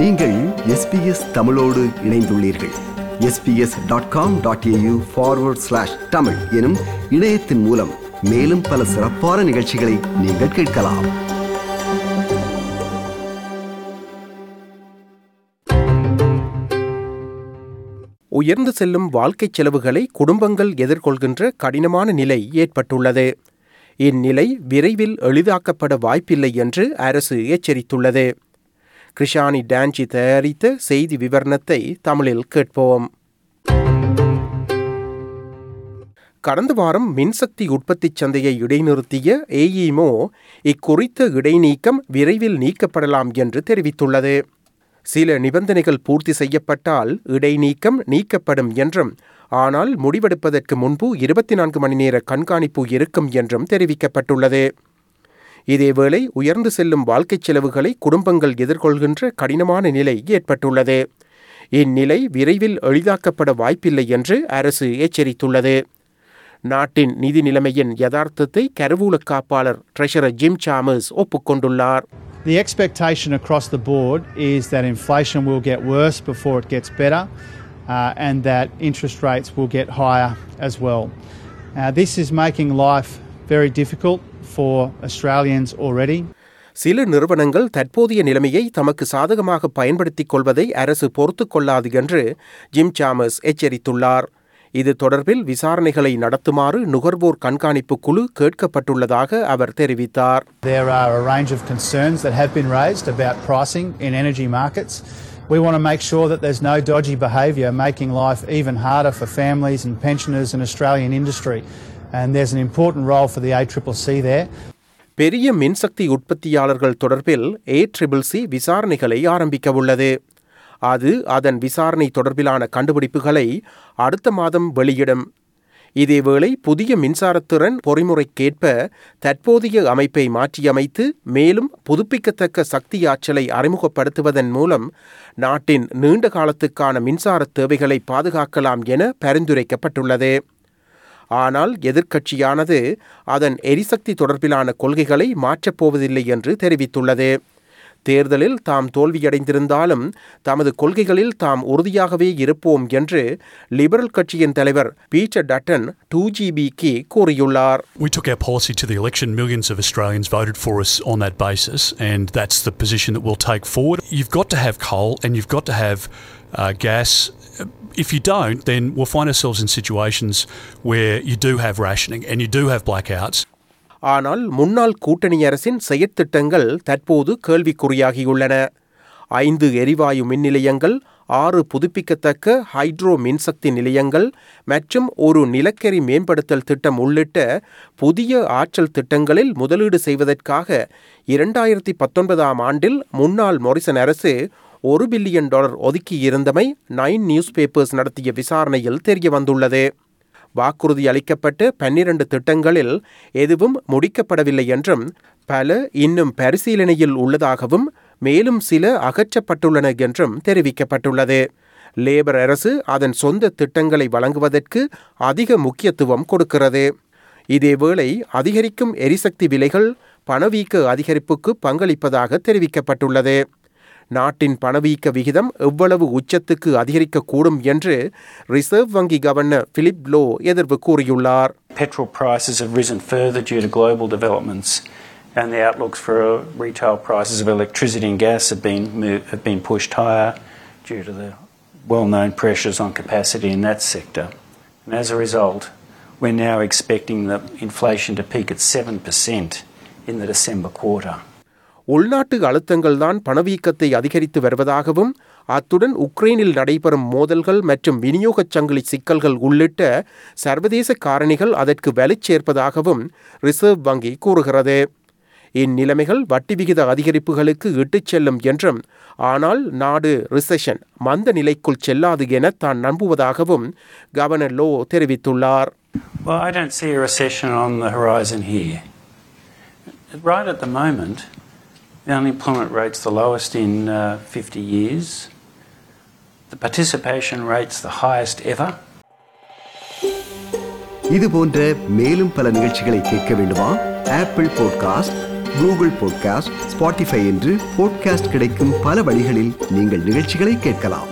நீங்கள் எஸ்பிஎஸ் தமிழோடு இணைந்துள்ளீர்கள். SBS dot com dot AU forward slash Tamil எனும் இணையத்தின் மூலம் மேலும் பல சிறப்பான நிகழ்ச்சிகளை நீங்கள் கேட்கலாம். உயர்ந்து செல்லும் வாழ்க்கைச் செலவுகளை குடும்பங்கள் எதிர்கொள்கின்ற கடினமான நிலை ஏற்பட்டுள்ளது. இந்நிலை விரைவில் எளிதாக்கப்பட வாய்ப்பில்லை என்று அரசு எச்சரித்துள்ளது. கிருஷானி டான்ஜி தயாரித்த செய்தி விவரணத்தை தமிழில் கேட்போம். கடந்த வாரம் மின்சக்தி உற்பத்தி சந்தையை இடைநிறுத்திய ஏஇமோ இக்குறித்த இடைநீக்கம் விரைவில் நீக்கப்படலாம் என்று தெரிவித்துள்ளது. சில நிபந்தனைகள் பூர்த்தி செய்யப்பட்டால் இடைநீக்கம் நீக்கப்படும் என்றும் ஆனால் முடிவெடுப்பதற்கு முன்பு இருபத்தி நான்கு மணி நேர கண்காணிப்பு இருக்கும் என்றும் தெரிவிக்கப்பட்டுள்ளது. இதேவேளை உயர்ந்து செல்லும் வாழ்க்கைச் செலவுகளை குடும்பங்கள் எதிர்கொள்கின்ற கடினமான நிலை ஏற்பட்டுள்ளது இந்நிலை விரைவில் எளிதாக்கப்பட வாய்ப்பில்லை என்று அரசு எச்சரித்துள்ளது நாட்டின் நிதி நிலைமையின் யதார்த்தத்தை கருவூல காப்பாளர் ட்ரெஷரர் ஜிம் சாமர்ஸ் ஒப்புக்கொண்டுள்ளார் The expectation across the board is that inflation will get worse before it gets better uh, and that interest rates will get higher as well. Uh, this is making life very difficult for Australians already. சில நிறுவனங்கள் தற்போதைய நிலைமையை தமக்கு சாதகமாக பயன்படுத்திக் கொள்வதை அரசு பொறுத்து கொள்ளாது என்று ஜிம் சாமர்ஸ் எச்சரித்துள்ளார் இது தொடர்பில் விசாரணைகளை நடத்துமாறு நுகர்வோர் கண்காணிப்பு குழு கேட்கப்பட்டுள்ளதாக அவர் தெரிவித்தார் There are a range of concerns that have been raised about pricing in energy markets. We want to make sure that there's no dodgy behaviour making life even harder for families and pensioners and Australian industry. And there's an important role for the ACCC there. பெரிய மின்சக்தி உற்பத்தியாளர்கள் தொடர்பில் ஏ triple C விசாரணைகளை ஆரம்பிக்க உள்ளது. அது அதன் விசாரணை தொடர்பிலான கண்டுபிடிப்புகளை அடுத்த மாதம் வெளியிடும். இதேவேளை புதிய மின்சாரத்திறன் பொறிமுறைக்கேற்ப தற்போதைய அமைப்பை மாற்றியமைத்து மேலும் புதுப்பிக்கத்தக்க சக்தி ஆற்றலை அறிமுகப்படுத்துவதன் மூலம் நாட்டின் நீண்ட காலத்துக்கான மின்சார தேவைகளை பாதுகாக்கலாம் என பரிந்துரைக்கப்பட்டுள்ளது. ஆனால் எதிர்க்கட்சியானது அதன் எரிசக்தி தொடர்பிலான கொள்கைகளை மாற்றப்போவதில்லை என்று தெரிவித்துள்ளது தேர்தலில் தாம் தோல்வியடைந்திருந்தாலும் தமது கொள்கைகளில் தாம் உறுதியாகவே இருப்போம் என்று லிபரல் கட்சியின் தலைவர் பீட்டர் டட்டன் டூ ஜிபிக்கு கூறியுள்ளார் We took our policy to the election. Millions of Australians voted for us on that basis, and that's the position that we'll take forward. You've got to have coal and you've got to have uh, gas. If you don't, then we'll find ourselves in situations where you do have rationing and you do have blackouts. ஆனால் முன்னாள் கூட்டணி அரசின் செயற்திட்டங்கள் தற்போது கேள்விக்குறியாகியுள்ளன ஐந்து எரிவாயு மின் நிலையங்கள் ஆறு புதுப்பிக்கத்தக்க ஹைட்ரோ மின்சக்தி நிலையங்கள் மற்றும் ஒரு நிலக்கரி மேம்படுத்தல் திட்டம் உள்ளிட்ட புதிய ஆற்றல் திட்டங்களில் முதலீடு செய்வதற்காக இரண்டாயிரத்தி பத்தொன்பதாம் ஆண்டில் முன்னாள் மொரிசன் அரசு ஒரு பில்லியன் டாலர் ஒதுக்கியிருந்தமை நைன் நியூஸ் பேப்பர்ஸ் நடத்திய விசாரணையில் தெரிய வந்துள்ளது வாக்குறுதி அளிக்கப்பட்ட பன்னிரண்டு திட்டங்களில் எதுவும் முடிக்கப்படவில்லை என்றும் பல இன்னும் பரிசீலனையில் உள்ளதாகவும் மேலும் சில அகற்றப்பட்டுள்ளன என்றும் தெரிவிக்கப்பட்டுள்ளது. லேபர் அரசு அதன் சொந்த திட்டங்களை வழங்குவதற்கு அதிக முக்கியத்துவம் கொடுக்கிறது. இதேவேளை அதிகரிக்கும் எரிசக்தி விலைகள் பணவீக்க அதிகரிப்புக்கு பங்களிப்பதாக தெரிவிக்கப்பட்டுள்ளது. நாட்டின் பணவீக்க விகிதம் எவ்வளவு உச்சத்துக்கு அதிகரிக்கக்கூடும் என்று ரிசர்வ் வங்கி கவர்னர் பிலிப் லோ எதிர்வு கூறியுள்ளார் Petrol prices have risen further due to global developments, and the outlooks for uh, retail prices of electricity and gas have been mo- have been pushed higher due to the well-known pressures on capacity in that sector. And as a result, we're now expecting the inflation to peak at seven percent in the December quarter. உள்நாட்டு அழுத்தங்கள்தான் பணவீக்கத்தை அதிகரித்து வருவதாகவும் அத்துடன் உக்ரைனில் நடைபெறும் மோதல்கள் மற்றும் விநியோகச் சங்கிலி சிக்கல்கள் உள்ளிட்ட சர்வதேச காரணிகள் அதற்கு வலுச் சேர்ப்பதாகவும் ரிசர்வ் வங்கி கூறுகிறது இந்நிலைமைகள் வட்டி விகித அதிகரிப்புகளுக்கு இட்டுச் செல்லும் என்றும் ஆனால் நாடு ரிசெஷன் மந்த நிலைக்குள் செல்லாது என தான் நம்புவதாகவும் கவர்னர் லோ தெரிவித்துள்ளார் Well, I don't see a recession on the horizon here. Right at the moment, unemployment rate's the lowest in uh, 50 years. The participation rate's the highest ever. இது போன்ற மேலும் பல நிகழ்ச்சிகளை கேட்க வேண்டுமா Apple podcast Google podcast Spotify என்று podcast கிடைக்கும் பல வழிகளில் நீங்கள் நிகழ்ச்சிகளை கேட்கலாம்